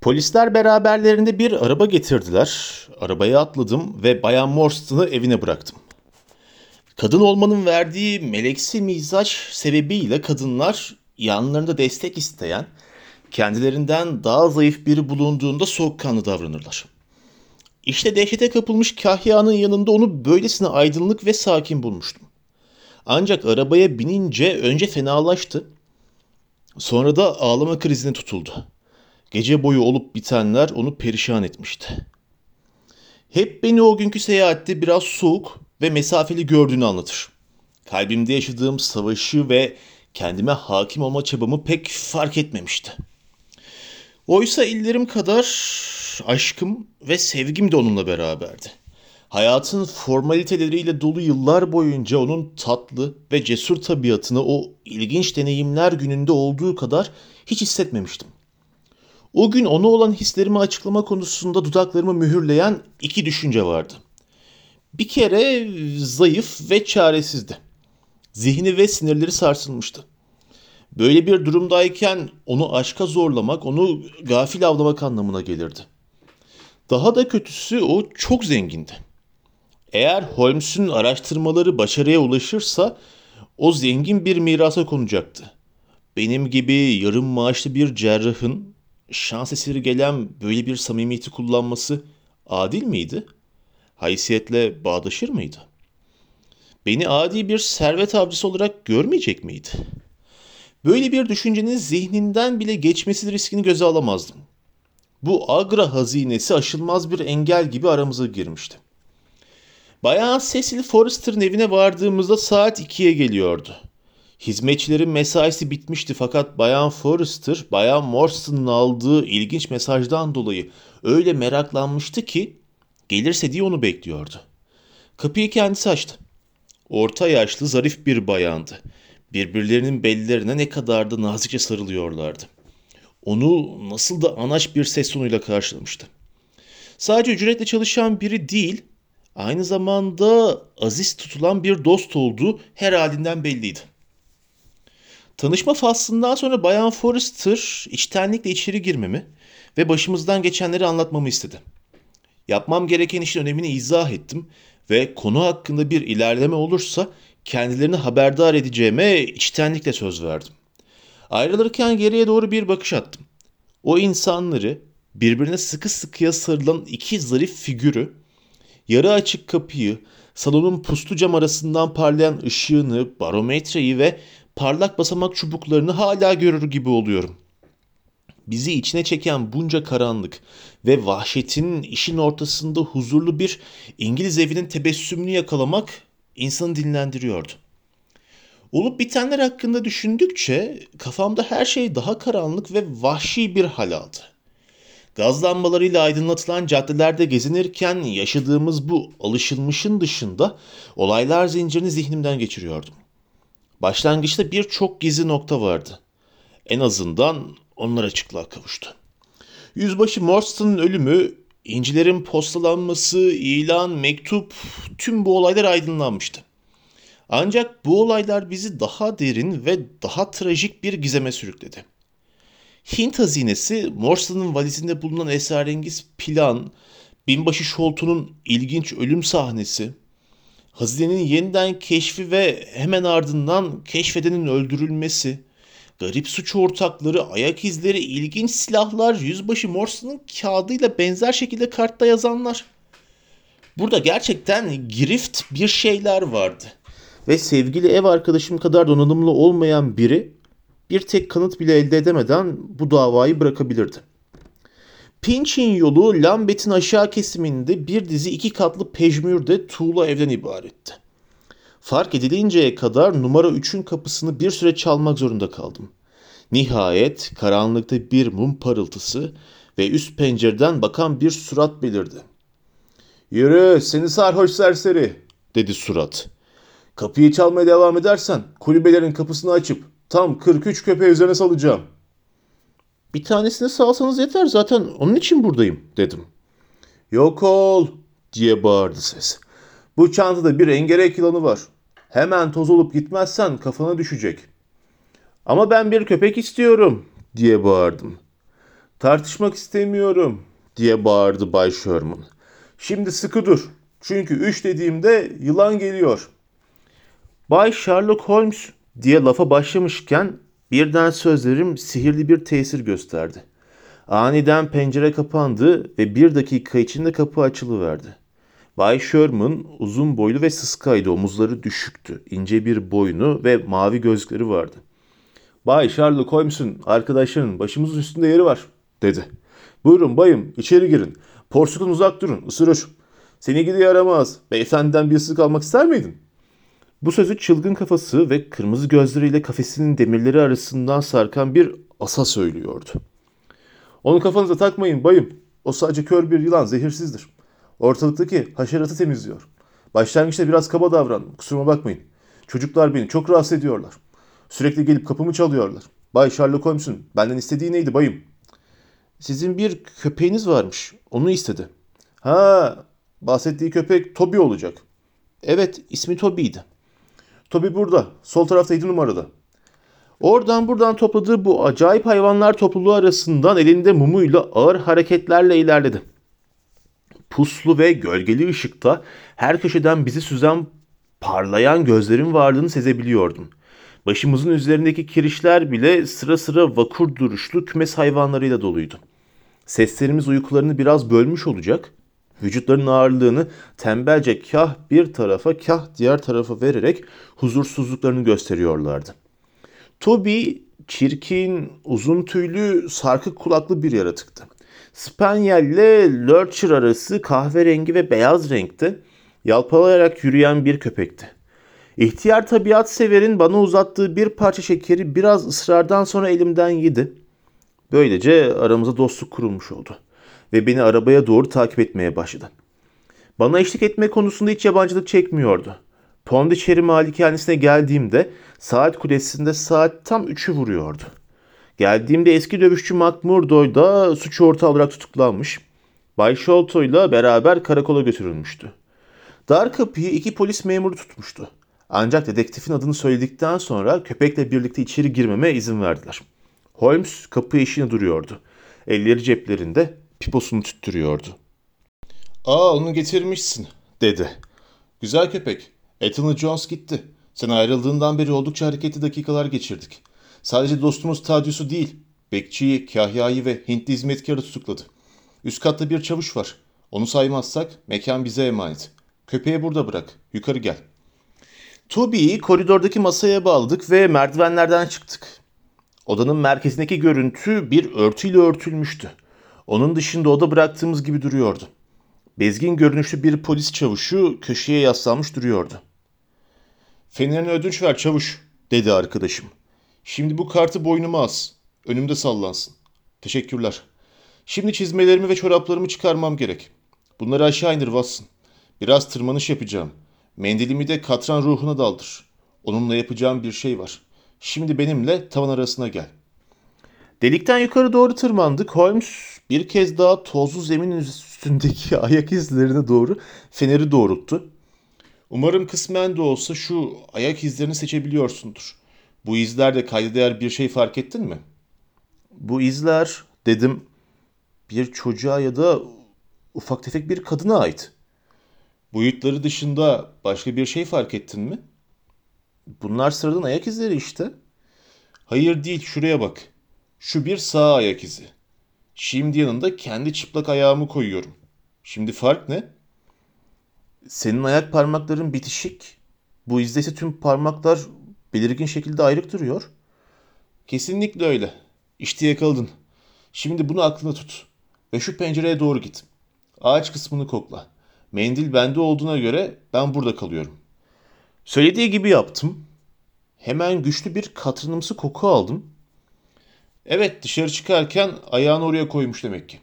Polisler beraberlerinde bir araba getirdiler. Arabaya atladım ve Bayan Morstan'ı evine bıraktım. Kadın olmanın verdiği meleksi mizaç sebebiyle kadınlar yanlarında destek isteyen, kendilerinden daha zayıf biri bulunduğunda soğukkanlı davranırlar. İşte dehşete kapılmış Kahya'nın yanında onu böylesine aydınlık ve sakin bulmuştum. Ancak arabaya binince önce fenalaştı, sonra da ağlama krizine tutuldu. Gece boyu olup bitenler onu perişan etmişti. Hep beni o günkü seyahatte biraz soğuk ve mesafeli gördüğünü anlatır. Kalbimde yaşadığım savaşı ve kendime hakim olma çabamı pek fark etmemişti. Oysa illerim kadar aşkım ve sevgim de onunla beraberdi. Hayatın formaliteleriyle dolu yıllar boyunca onun tatlı ve cesur tabiatını o ilginç deneyimler gününde olduğu kadar hiç hissetmemiştim. O gün ona olan hislerimi açıklama konusunda dudaklarımı mühürleyen iki düşünce vardı. Bir kere zayıf ve çaresizdi. Zihni ve sinirleri sarsılmıştı. Böyle bir durumdayken onu aşka zorlamak, onu gafil avlamak anlamına gelirdi. Daha da kötüsü o çok zengindi. Eğer Holmes'un araştırmaları başarıya ulaşırsa o zengin bir mirasa konacaktı. Benim gibi yarım maaşlı bir cerrahın şans eseri gelen böyle bir samimiyeti kullanması adil miydi? Haysiyetle bağdaşır mıydı? Beni adi bir servet avcısı olarak görmeyecek miydi? Böyle bir düşüncenin zihninden bile geçmesi riskini göze alamazdım. Bu agra hazinesi aşılmaz bir engel gibi aramıza girmişti. Bayan Cecil Forrester'ın evine vardığımızda saat 2'ye geliyordu. Hizmetçilerin mesaisi bitmişti fakat Bayan Forrester, Bayan Morstan'ın aldığı ilginç mesajdan dolayı öyle meraklanmıştı ki gelirse diye onu bekliyordu. Kapıyı kendisi açtı. Orta yaşlı zarif bir bayandı. Birbirlerinin bellerine ne kadar da nazikçe sarılıyorlardı. Onu nasıl da anaç bir ses tonuyla karşılamıştı. Sadece ücretle çalışan biri değil, aynı zamanda aziz tutulan bir dost olduğu her halinden belliydi. Tanışma faslından sonra Bayan Forrester içtenlikle içeri girmemi ve başımızdan geçenleri anlatmamı istedi. Yapmam gereken işin önemini izah ettim ve konu hakkında bir ilerleme olursa kendilerini haberdar edeceğime içtenlikle söz verdim. Ayrılırken geriye doğru bir bakış attım. O insanları birbirine sıkı sıkıya sarılan iki zarif figürü, yarı açık kapıyı, salonun puslu cam arasından parlayan ışığını, barometreyi ve parlak basamak çubuklarını hala görür gibi oluyorum. Bizi içine çeken bunca karanlık ve vahşetin işin ortasında huzurlu bir İngiliz evinin tebessümünü yakalamak insanı dinlendiriyordu. Olup bitenler hakkında düşündükçe kafamda her şey daha karanlık ve vahşi bir hal aldı. Gaz lambalarıyla aydınlatılan caddelerde gezinirken yaşadığımız bu alışılmışın dışında olaylar zincirini zihnimden geçiriyordum. Başlangıçta birçok gizli nokta vardı. En azından onlar açıklığa kavuştu. Yüzbaşı Morstan'ın ölümü, incilerin postalanması, ilan, mektup, tüm bu olaylar aydınlanmıştı. Ancak bu olaylar bizi daha derin ve daha trajik bir gizeme sürükledi. Hint hazinesi, Morstan'ın valizinde bulunan esrarengiz plan, binbaşı Sholto'nun ilginç ölüm sahnesi, hazinenin yeniden keşfi ve hemen ardından keşfedenin öldürülmesi, garip suç ortakları, ayak izleri, ilginç silahlar, yüzbaşı Morse'nin kağıdıyla benzer şekilde kartta yazanlar. Burada gerçekten girift bir şeyler vardı. Ve sevgili ev arkadaşım kadar donanımlı olmayan biri bir tek kanıt bile elde edemeden bu davayı bırakabilirdi. Pinch'in yolu Lambet'in aşağı kesiminde bir dizi iki katlı pejmürde tuğla evden ibaretti. Fark edilinceye kadar numara 3'ün kapısını bir süre çalmak zorunda kaldım. Nihayet karanlıkta bir mum parıltısı ve üst pencereden bakan bir surat belirdi. Yürü seni sarhoş serseri dedi surat. Kapıyı çalmaya devam edersen kulübelerin kapısını açıp tam 43 köpeği üzerine salacağım. Bir tanesini salsanız yeter zaten onun için buradayım dedim. Yok ol diye bağırdı ses. Bu çantada bir engerek yılanı var. Hemen toz olup gitmezsen kafana düşecek. Ama ben bir köpek istiyorum diye bağırdım. Tartışmak istemiyorum diye bağırdı Bay Sherman. Şimdi sıkı dur. Çünkü üç dediğimde yılan geliyor. Bay Sherlock Holmes diye lafa başlamışken birden sözlerim sihirli bir tesir gösterdi. Aniden pencere kapandı ve bir dakika içinde kapı açılıverdi. Bay Sherman uzun boylu ve sıskaydı. Omuzları düşüktü. İnce bir boynu ve mavi gözlükleri vardı. Bay Sherlock Holmes'un arkadaşlarının başımızın üstünde yeri var dedi. Buyurun bayım içeri girin. Porsukun uzak durun ısırır. Seni gidi yaramaz. Beyefendiden bir ısırık almak ister miydin? Bu sözü çılgın kafası ve kırmızı gözleriyle kafesinin demirleri arasından sarkan bir asa söylüyordu. Onu kafanıza takmayın bayım. O sadece kör bir yılan, zehirsizdir. Ortalıktaki haşeratı temizliyor. Başlangıçta biraz kaba davrandım, kusuruma bakmayın. Çocuklar beni çok rahatsız ediyorlar. Sürekli gelip kapımı çalıyorlar. Bay Sherlock Holmes'un benden istediği neydi bayım? Sizin bir köpeğiniz varmış. Onu istedi. Ha, bahsettiği köpek Toby olacak. Evet, ismi Toby'ydi. Toby burada. Sol tarafta 7 numarada. Oradan buradan topladığı bu acayip hayvanlar topluluğu arasından elinde mumuyla ağır hareketlerle ilerledi. Puslu ve gölgeli ışıkta her köşeden bizi süzen parlayan gözlerin varlığını sezebiliyordum. Başımızın üzerindeki kirişler bile sıra sıra vakur duruşlu kümes hayvanlarıyla doluydu. Seslerimiz uykularını biraz bölmüş olacak, vücutlarının ağırlığını tembelce kah bir tarafa kah diğer tarafa vererek huzursuzluklarını gösteriyorlardı. Toby çirkin, uzun tüylü, sarkık kulaklı bir yaratıktı. Spaniel ile Lurcher arası kahverengi ve beyaz renkte yalpalayarak yürüyen bir köpekti. İhtiyar tabiat severin bana uzattığı bir parça şekeri biraz ısrardan sonra elimden yedi. Böylece aramıza dostluk kurulmuş oldu ve beni arabaya doğru takip etmeye başladı. Bana eşlik etme konusunda hiç yabancılık çekmiyordu. Pondicherry malikanesine geldiğimde saat kulesinde saat tam 3'ü vuruyordu. Geldiğimde eski dövüşçü McMurdo da suç ortağı olarak tutuklanmış. Bay Sholto ile beraber karakola götürülmüştü. Dar kapıyı iki polis memuru tutmuştu. Ancak dedektifin adını söyledikten sonra köpekle birlikte içeri girmeme izin verdiler. Holmes kapı eşiğine duruyordu. Elleri ceplerinde piposunu tüttürüyordu. ''Aa onu getirmişsin.'' dedi. ''Güzel köpek. Ethan Jones gitti. Sen ayrıldığından beri oldukça hareketli dakikalar geçirdik. Sadece dostumuz Tadius'u değil, bekçiyi, kahyayı ve Hintli hizmetkarı tutukladı. Üst katta bir çavuş var. Onu saymazsak mekan bize emanet. Köpeği burada bırak. Yukarı gel. Toby'yi koridordaki masaya bağladık ve merdivenlerden çıktık. Odanın merkezindeki görüntü bir örtüyle örtülmüştü. Onun dışında oda bıraktığımız gibi duruyordu. Bezgin görünüşlü bir polis çavuşu köşeye yaslanmış duruyordu. Fenerini ödünç ver çavuş, dedi arkadaşım. Şimdi bu kartı boynuma as. Önümde sallansın. Teşekkürler. Şimdi çizmelerimi ve çoraplarımı çıkarmam gerek. Bunları aşağı indir Watson. Biraz tırmanış yapacağım. Mendilimi de katran ruhuna daldır. Onunla yapacağım bir şey var. Şimdi benimle tavan arasına gel. Delikten yukarı doğru tırmandık. Holmes bir kez daha tozlu zemin üstündeki ayak izlerine doğru feneri doğrulttu. Umarım kısmen de olsa şu ayak izlerini seçebiliyorsundur. Bu izlerde kayda bir şey fark ettin mi? Bu izler dedim bir çocuğa ya da ufak tefek bir kadına ait. Boyutları dışında başka bir şey fark ettin mi? Bunlar sıradan ayak izleri işte. Hayır değil şuraya bak. Şu bir sağ ayak izi. Şimdi yanında kendi çıplak ayağımı koyuyorum. Şimdi fark ne? Senin ayak parmakların bitişik. Bu izde ise tüm parmaklar belirgin şekilde ayrık duruyor. Kesinlikle öyle. İşte yakaladın. Şimdi bunu aklına tut. Ve şu pencereye doğru git. Ağaç kısmını kokla. Mendil bende olduğuna göre ben burada kalıyorum. Söylediği gibi yaptım. Hemen güçlü bir katranımsı koku aldım. Evet dışarı çıkarken ayağını oraya koymuş demek ki.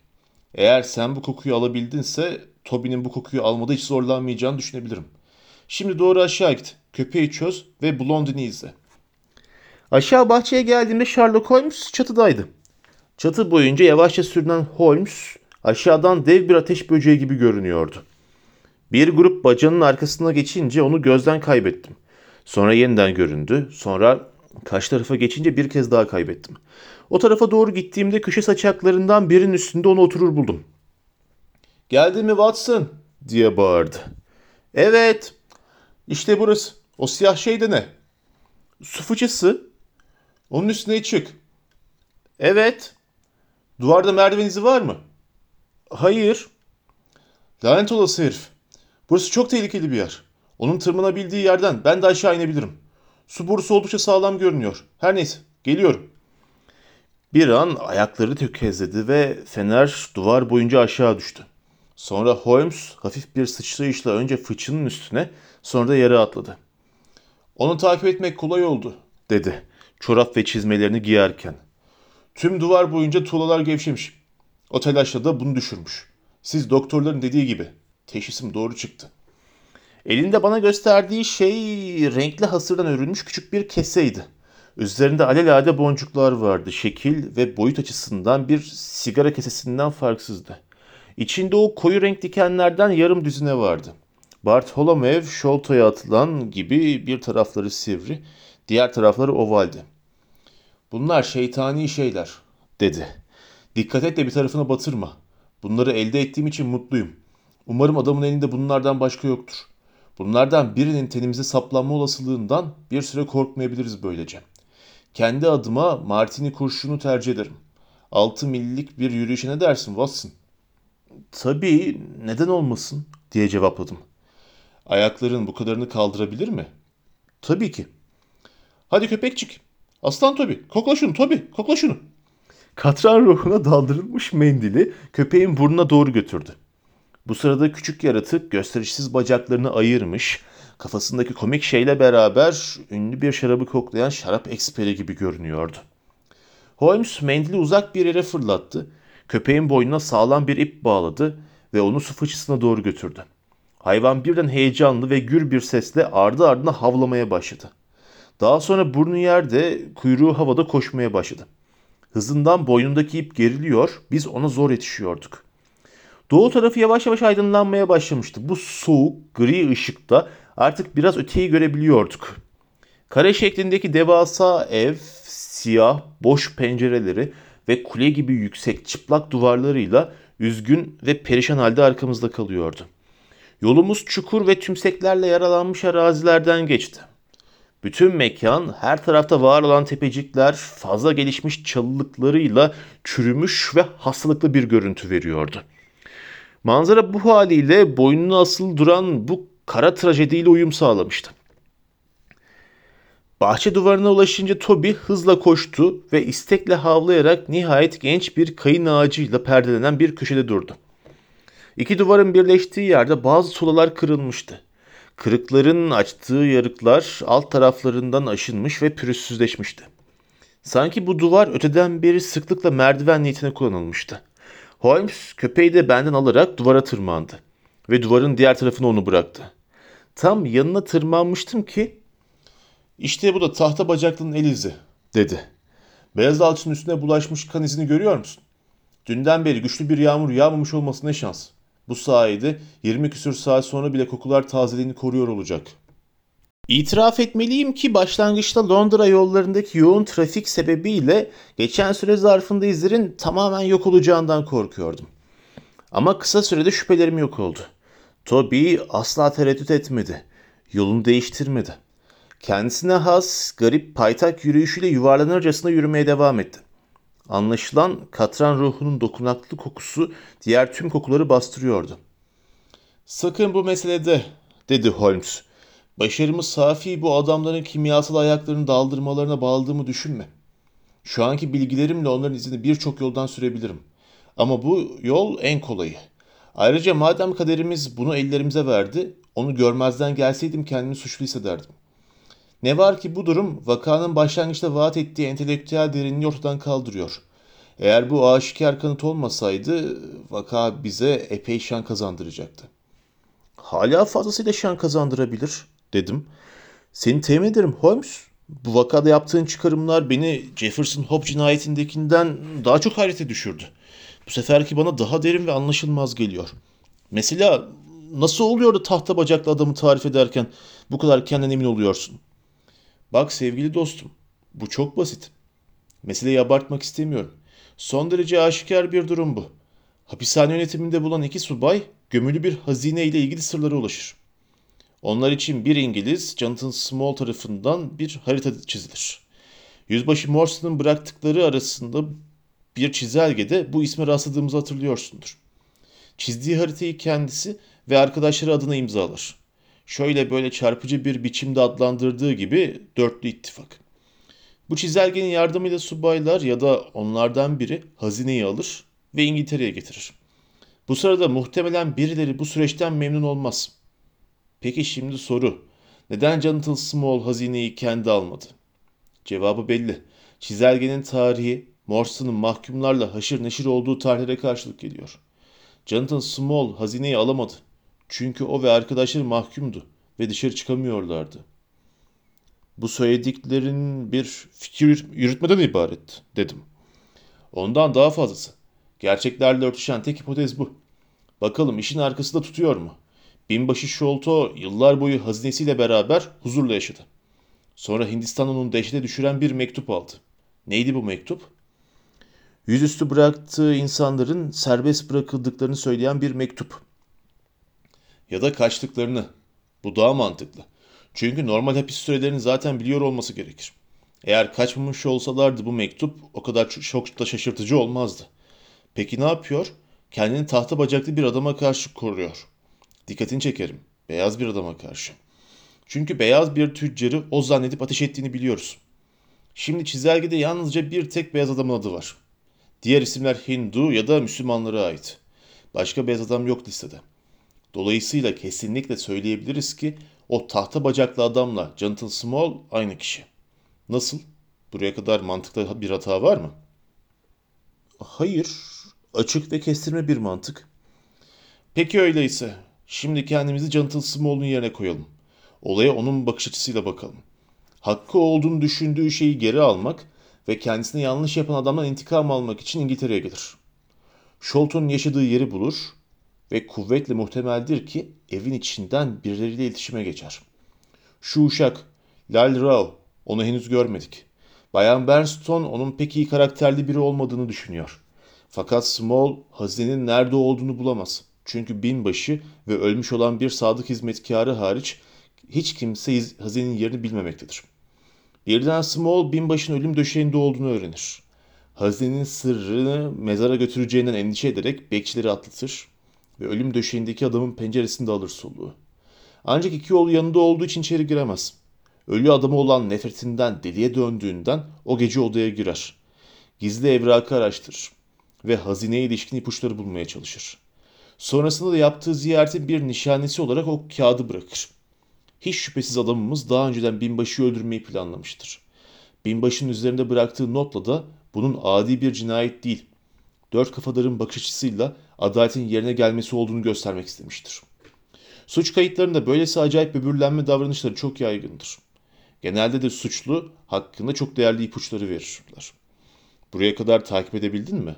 Eğer sen bu kokuyu alabildinse Toby'nin bu kokuyu almada hiç zorlanmayacağını düşünebilirim. Şimdi doğru aşağı git. Köpeği çöz ve Blondin'i izle. Aşağı bahçeye geldiğimde Sherlock Holmes çatıdaydı. Çatı boyunca yavaşça sürünen Holmes aşağıdan dev bir ateş böceği gibi görünüyordu. Bir grup bacanın arkasına geçince onu gözden kaybettim. Sonra yeniden göründü. Sonra Karşı tarafa geçince bir kez daha kaybettim. O tarafa doğru gittiğimde köşe saçaklarından birinin üstünde onu oturur buldum. Geldi mi Watson? diye bağırdı. Evet. İşte burası. O siyah şey de ne? Su fıçısı. Onun üstüne çık. Evet. Duvarda merdiven izi var mı? Hayır. Lanet olası herif. Burası çok tehlikeli bir yer. Onun tırmanabildiği yerden ben de aşağı inebilirim. Su borusu oldukça sağlam görünüyor. Her neyse, geliyorum. Bir an ayakları tökezledi ve fener duvar boyunca aşağı düştü. Sonra Holmes hafif bir sıçrayışla önce fıçının üstüne sonra da yere atladı. Onu takip etmek kolay oldu, dedi. Çorap ve çizmelerini giyerken. Tüm duvar boyunca tuğlalar gevşemiş. O telaşla da bunu düşürmüş. Siz doktorların dediği gibi. Teşhisim doğru çıktı. Elinde bana gösterdiği şey renkli hasırdan örülmüş küçük bir keseydi. Üzerinde alelade boncuklar vardı. Şekil ve boyut açısından bir sigara kesesinden farksızdı. İçinde o koyu renk dikenlerden yarım düzine vardı. Bartholomew şoltaya atılan gibi bir tarafları sivri, diğer tarafları ovaldi. Bunlar şeytani şeyler, dedi. Dikkat et de bir tarafına batırma. Bunları elde ettiğim için mutluyum. Umarım adamın elinde bunlardan başka yoktur. Bunlardan birinin tenimize saplanma olasılığından bir süre korkmayabiliriz böylece. Kendi adıma Martini kurşunu tercih ederim. 6 millilik bir yürüyüşe ne dersin Watson? Tabii, neden olmasın diye cevapladım. Ayakların bu kadarını kaldırabilir mi? Tabii ki. Hadi köpekçik. Aslan Tobi, kokla şunu Tobi, kokla şunu. Katran ruhuna daldırılmış mendili köpeğin burnuna doğru götürdü. Bu sırada küçük yaratık gösterişsiz bacaklarını ayırmış, kafasındaki komik şeyle beraber ünlü bir şarabı koklayan şarap eksperi gibi görünüyordu. Holmes mendili uzak bir yere fırlattı, köpeğin boynuna sağlam bir ip bağladı ve onu su fıçısına doğru götürdü. Hayvan birden heyecanlı ve gür bir sesle ardı ardına havlamaya başladı. Daha sonra burnu yerde, kuyruğu havada koşmaya başladı. Hızından boynundaki ip geriliyor, biz ona zor yetişiyorduk. Doğu tarafı yavaş yavaş aydınlanmaya başlamıştı. Bu soğuk, gri ışıkta artık biraz öteyi görebiliyorduk. Kare şeklindeki devasa ev, siyah, boş pencereleri ve kule gibi yüksek çıplak duvarlarıyla üzgün ve perişan halde arkamızda kalıyordu. Yolumuz çukur ve tümseklerle yaralanmış arazilerden geçti. Bütün mekan her tarafta var olan tepecikler fazla gelişmiş çalılıklarıyla çürümüş ve hastalıklı bir görüntü veriyordu. Manzara bu haliyle boynuna asılı duran bu kara trajediyle uyum sağlamıştı. Bahçe duvarına ulaşınca Toby hızla koştu ve istekle havlayarak nihayet genç bir kayın ağacıyla perdelenen bir köşede durdu. İki duvarın birleştiği yerde bazı sulalar kırılmıştı. Kırıkların açtığı yarıklar alt taraflarından aşınmış ve pürüzsüzleşmişti. Sanki bu duvar öteden beri sıklıkla merdiven niyetine kullanılmıştı. Holmes köpeği de benden alarak duvara tırmandı ve duvarın diğer tarafına onu bıraktı. Tam yanına tırmanmıştım ki işte bu da tahta bacaklının el izi dedi. Beyaz alçının üstüne bulaşmış kan izini görüyor musun? Dünden beri güçlü bir yağmur yağmamış olması ne şans. Bu sayede 20 küsür saat sonra bile kokular tazeliğini koruyor olacak. İtiraf etmeliyim ki başlangıçta Londra yollarındaki yoğun trafik sebebiyle geçen süre zarfında izlerin tamamen yok olacağından korkuyordum. Ama kısa sürede şüphelerim yok oldu. Toby asla tereddüt etmedi. Yolunu değiştirmedi. Kendisine has, garip paytak yürüyüşüyle yuvarlanırcasına yürümeye devam etti. Anlaşılan katran ruhunun dokunaklı kokusu diğer tüm kokuları bastırıyordu. Sakın bu meselede, dedi Holmes. Başarımı safi bu adamların kimyasal ayaklarını daldırmalarına bağladığımı düşünme. Şu anki bilgilerimle onların izini birçok yoldan sürebilirim. Ama bu yol en kolayı. Ayrıca madem kaderimiz bunu ellerimize verdi, onu görmezden gelseydim kendimi suçlu hissederdim. Ne var ki bu durum vakanın başlangıçta vaat ettiği entelektüel derinliği ortadan kaldırıyor. Eğer bu aşikar kanıt olmasaydı vaka bize epey şan kazandıracaktı. Hala fazlasıyla şan kazandırabilir dedim. Seni temin ederim Holmes. Bu vakada yaptığın çıkarımlar beni Jefferson Hope cinayetindekinden daha çok hayrete düşürdü. Bu seferki bana daha derin ve anlaşılmaz geliyor. Mesela nasıl oluyor da tahta bacaklı adamı tarif ederken bu kadar kendine emin oluyorsun? Bak sevgili dostum, Bu çok basit. Meseleyi abartmak istemiyorum. Son derece aşikar bir durum bu. Hapishane yönetiminde bulan iki subay gömülü bir hazine ile ilgili sırlara ulaşır. Onlar için bir İngiliz, Jonathan Small tarafından bir harita çizilir. Yüzbaşı Morrison'ın bıraktıkları arasında bir çizelgede bu isme rastladığımızı hatırlıyorsundur. Çizdiği haritayı kendisi ve arkadaşları adına imzalar. Şöyle böyle çarpıcı bir biçimde adlandırdığı gibi dörtlü ittifak. Bu çizelgenin yardımıyla subaylar ya da onlardan biri hazineyi alır ve İngiltere'ye getirir. Bu sırada muhtemelen birileri bu süreçten memnun olmaz. Peki şimdi soru. Neden Jonathan Small hazineyi kendi almadı? Cevabı belli. Çizelgenin tarihi Morrison'ın mahkumlarla haşır neşir olduğu tarihlere karşılık geliyor. Jonathan Small hazineyi alamadı. Çünkü o ve arkadaşları mahkumdu ve dışarı çıkamıyorlardı. Bu söylediklerin bir fikir yürütmeden ibaret dedim. Ondan daha fazlası. Gerçeklerle örtüşen tek hipotez bu. Bakalım işin arkası da tutuyor mu? Binbaşı Sholto yıllar boyu hazinesiyle beraber huzurla yaşadı. Sonra Hindistan onun dehşete düşüren bir mektup aldı. Neydi bu mektup? Yüzüstü bıraktığı insanların serbest bırakıldıklarını söyleyen bir mektup. Ya da kaçtıklarını. Bu daha mantıklı. Çünkü normal hapis sürelerini zaten biliyor olması gerekir. Eğer kaçmamış olsalardı bu mektup o kadar çok da şaşırtıcı olmazdı. Peki ne yapıyor? Kendini tahta bacaklı bir adama karşı koruyor. Dikkatini çekerim. Beyaz bir adama karşı. Çünkü beyaz bir tüccarı o zannedip ateş ettiğini biliyoruz. Şimdi çizelgede yalnızca bir tek beyaz adamın adı var. Diğer isimler Hindu ya da Müslümanlara ait. Başka beyaz adam yok listede. Dolayısıyla kesinlikle söyleyebiliriz ki o tahta bacaklı adamla Jonathan Small aynı kişi. Nasıl? Buraya kadar mantıkta bir hata var mı? Hayır. Açık ve kestirme bir mantık. Peki öyleyse. Şimdi kendimizi Jonathan Small'un yerine koyalım. Olaya onun bakış açısıyla bakalım. Hakkı olduğunu düşündüğü şeyi geri almak ve kendisine yanlış yapan adamdan intikam almak için İngiltere'ye gelir. Sholton'un yaşadığı yeri bulur ve kuvvetle muhtemeldir ki evin içinden birileriyle iletişime geçer. Şu uşak, Lal Rao, onu henüz görmedik. Bayan Bernstone onun pek iyi karakterli biri olmadığını düşünüyor. Fakat Small hazinenin nerede olduğunu bulamaz. Çünkü binbaşı ve ölmüş olan bir sadık hizmetkarı hariç hiç kimse hazinenin yerini bilmemektedir. Birden Small binbaşının ölüm döşeğinde olduğunu öğrenir. Hazinenin sırrını mezara götüreceğinden endişe ederek bekçileri atlatır ve ölüm döşeğindeki adamın penceresinde alır soluğu. Ancak iki oğlu yanında olduğu için içeri giremez. Ölü adamı olan nefretinden deliye döndüğünden o gece odaya girer. Gizli evrakı araştırır ve hazineye ilişkin ipuçları bulmaya çalışır. Sonrasında da yaptığı ziyaretin bir nişanesi olarak o kağıdı bırakır. Hiç şüphesiz adamımız daha önceden binbaşıyı öldürmeyi planlamıştır. Binbaşının üzerinde bıraktığı notla da bunun adi bir cinayet değil, dört kafadarın bakış açısıyla adaletin yerine gelmesi olduğunu göstermek istemiştir. Suç kayıtlarında böylesi acayip böbürlenme davranışları çok yaygındır. Genelde de suçlu hakkında çok değerli ipuçları verirler. Buraya kadar takip edebildin mi?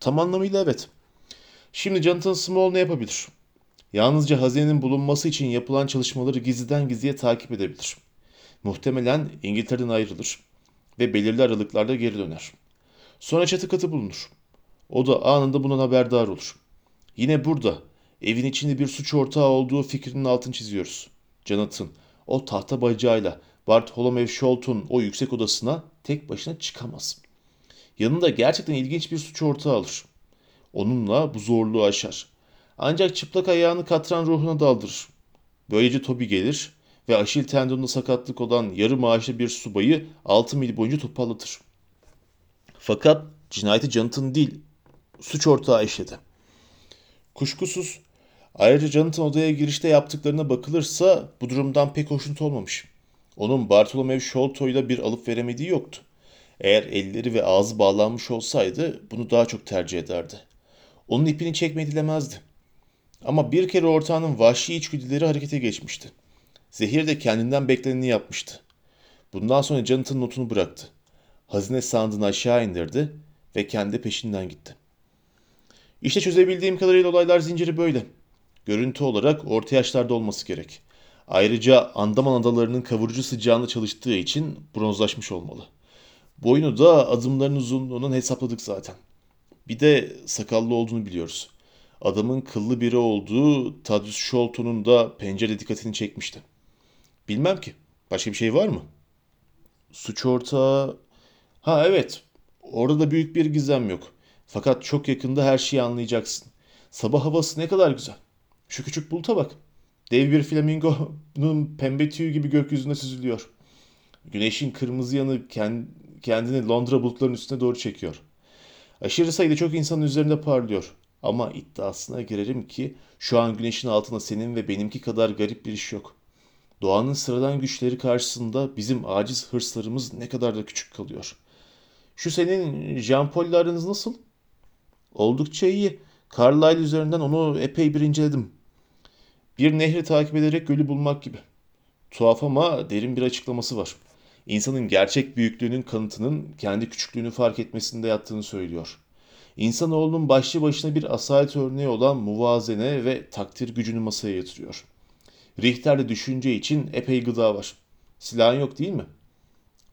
Tam anlamıyla evet. Şimdi Jonathan Small ne yapabilir? Yalnızca hazinenin bulunması için yapılan çalışmaları gizliden gizliye takip edebilir. Muhtemelen İngiltere'den ayrılır ve belirli aralıklarda geri döner. Sonra çatı katı bulunur. O da anında bundan haberdar olur. Yine burada evin içinde bir suç ortağı olduğu fikrinin altını çiziyoruz. Jonathan o tahta bacağıyla Bartholomew Sholton o yüksek odasına tek başına çıkamaz. Yanında gerçekten ilginç bir suç ortağı alır. Onunla bu zorluğu aşar. Ancak çıplak ayağını katran ruhuna daldırır. Böylece Toby gelir ve aşil tendonunda sakatlık olan yarı maaşlı bir subayı 6 mil boyunca topallatır. Fakat cinayeti Jonathan değil, suç ortağı işledi. Kuşkusuz ayrıca Jonathan odaya girişte yaptıklarına bakılırsa bu durumdan pek hoşnut olmamış. Onun Bartolomeo Sholto ile bir alıp veremediği yoktu. Eğer elleri ve ağzı bağlanmış olsaydı bunu daha çok tercih ederdi. Onun ipini çekmeyi dilemezdi. Ama bir kere ortağının vahşi içgüdüleri harekete geçmişti. Zehir de kendinden bekleneni yapmıştı. Bundan sonra Jonathan notunu bıraktı. Hazine sandığını aşağı indirdi ve kendi peşinden gitti. İşte çözebildiğim kadarıyla olaylar zinciri böyle. Görüntü olarak orta yaşlarda olması gerek. Ayrıca Andaman adalarının kavurucu sıcağında çalıştığı için bronzlaşmış olmalı. Boyunu da adımların uzunluğunun hesapladık zaten. Bir de sakallı olduğunu biliyoruz. Adamın kıllı biri olduğu Tadius Sholto'nun da pencere dikkatini çekmişti. Bilmem ki. Başka bir şey var mı? Suç ortağı... Ha evet. Orada da büyük bir gizem yok. Fakat çok yakında her şeyi anlayacaksın. Sabah havası ne kadar güzel. Şu küçük buluta bak. Dev bir flamingonun pembe tüyü gibi gökyüzünde süzülüyor. Güneşin kırmızı yanı kendini Londra bulutlarının üstüne doğru çekiyor. Aşırı sayıda çok insanın üzerinde parlıyor. Ama iddiasına girerim ki şu an güneşin altında senin ve benimki kadar garip bir iş yok. Doğanın sıradan güçleri karşısında bizim aciz hırslarımız ne kadar da küçük kalıyor. Şu senin Jean Paul'le aranız nasıl? Oldukça iyi. Carlyle üzerinden onu epey bir inceledim. Bir nehri takip ederek gölü bulmak gibi. Tuhaf ama derin bir açıklaması var. İnsanın gerçek büyüklüğünün kanıtının kendi küçüklüğünü fark etmesinde yattığını söylüyor. İnsanoğlunun başlı başına bir asalet örneği olan muvazene ve takdir gücünü masaya yatırıyor. Richter'de düşünce için epey gıda var. Silahın yok değil mi?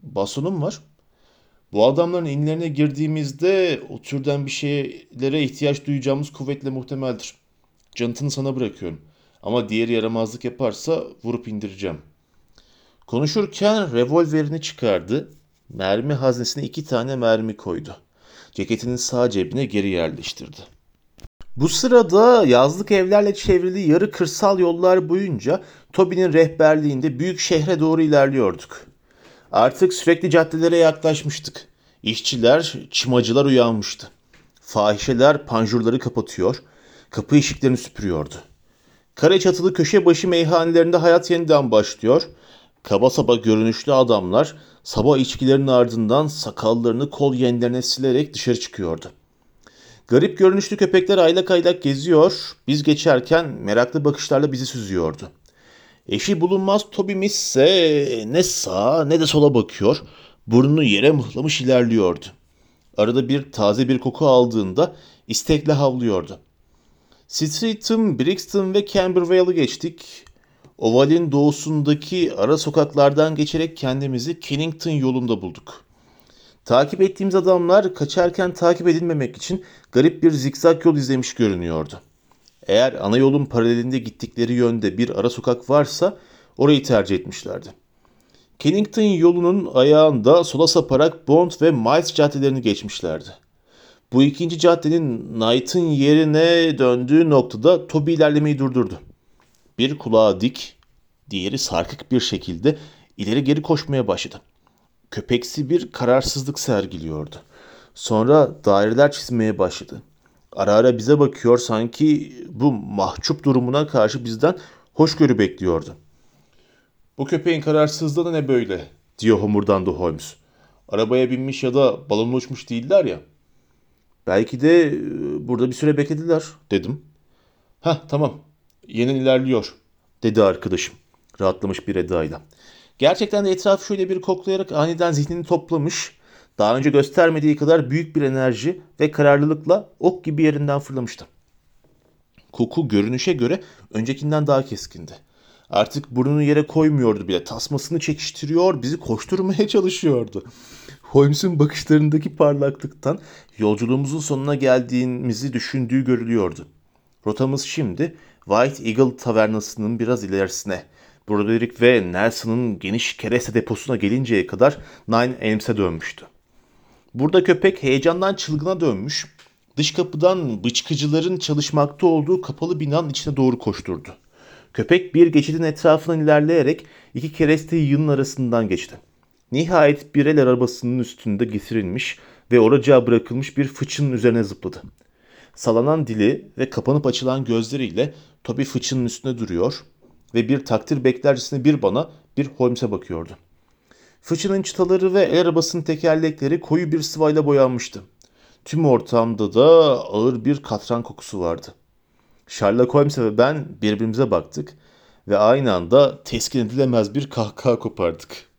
Basonum var. Bu adamların inlerine girdiğimizde o türden bir şeylere ihtiyaç duyacağımız kuvvetle muhtemeldir. Canıtını sana bırakıyorum. Ama diğeri yaramazlık yaparsa vurup indireceğim. Konuşurken revolverini çıkardı. Mermi haznesine iki tane mermi koydu. Ceketinin sağ cebine geri yerleştirdi. Bu sırada yazlık evlerle çevrili yarı kırsal yollar boyunca Toby'nin rehberliğinde büyük şehre doğru ilerliyorduk. Artık sürekli caddelere yaklaşmıştık. İşçiler, çimacılar uyanmıştı. Fahişeler panjurları kapatıyor, kapı ışıklarını süpürüyordu. Kare çatılı köşe başı meyhanelerinde hayat yeniden başlıyor. Kaba saba görünüşlü adamlar sabah içkilerinin ardından sakallarını kol yenlerine silerek dışarı çıkıyordu. Garip görünüşlü köpekler aylak aylak geziyor, biz geçerken meraklı bakışlarla bizi süzüyordu. Eşi bulunmaz Toby ise ne sağa ne de sola bakıyor, burnunu yere mıhlamış ilerliyordu. Arada bir taze bir koku aldığında istekle havlıyordu. Streatham, Brixton ve Cambervale'ı geçtik. Oval'in doğusundaki ara sokaklardan geçerek kendimizi Kennington yolunda bulduk. Takip ettiğimiz adamlar kaçarken takip edilmemek için garip bir zikzak yol izlemiş görünüyordu. Eğer ana yolun paralelinde gittikleri yönde bir ara sokak varsa orayı tercih etmişlerdi. Kennington yolunun ayağında sola saparak Bond ve Miles caddelerini geçmişlerdi. Bu ikinci caddenin Knight'ın yerine döndüğü noktada Toby ilerlemeyi durdurdu. Bir kulağı dik, diğeri sarkık bir şekilde ileri geri koşmaya başladı. Köpeksi bir kararsızlık sergiliyordu. Sonra daireler çizmeye başladı. Ara ara bize bakıyor sanki bu mahcup durumuna karşı bizden hoşgörü bekliyordu. Bu köpeğin kararsızlığı da ne böyle diyor homurdandı Holmes. Arabaya binmiş ya da balonla uçmuş değiller ya. Belki de e, burada bir süre beklediler dedim. Ha tamam Yenen ilerliyor dedi arkadaşım rahatlamış bir edayla. Gerçekten de etrafı şöyle bir koklayarak aniden zihnini toplamış, daha önce göstermediği kadar büyük bir enerji ve kararlılıkla ok gibi yerinden fırlamıştı. Koku görünüşe göre öncekinden daha keskindi. Artık burnunu yere koymuyordu bile. Tasmasını çekiştiriyor, bizi koşturmaya çalışıyordu. Holmes'un bakışlarındaki parlaklıktan yolculuğumuzun sonuna geldiğimizi düşündüğü görülüyordu. Rotamız şimdi White Eagle tavernasının biraz ilerisine, Broderick ve Nelson'ın geniş kereste deposuna gelinceye kadar Nine Elms'e dönmüştü. Burada köpek heyecandan çılgına dönmüş, dış kapıdan bıçkıcıların çalışmakta olduğu kapalı binanın içine doğru koşturdu. Köpek bir geçidin etrafından ilerleyerek iki kereste yığının arasından geçti. Nihayet bir el arabasının üstünde getirilmiş ve oracağa bırakılmış bir fıçının üzerine zıpladı. Salanan dili ve kapanıp açılan gözleriyle Toby fıçının üstünde duruyor ve bir takdir beklercesine bir bana bir Holmes'e bakıyordu. Fıçının çıtaları ve el arabasının tekerlekleri koyu bir sıvayla boyanmıştı. Tüm ortamda da ağır bir katran kokusu vardı. Sherlock Holmes ve ben birbirimize baktık ve aynı anda teskin edilemez bir kahkaha kopardık.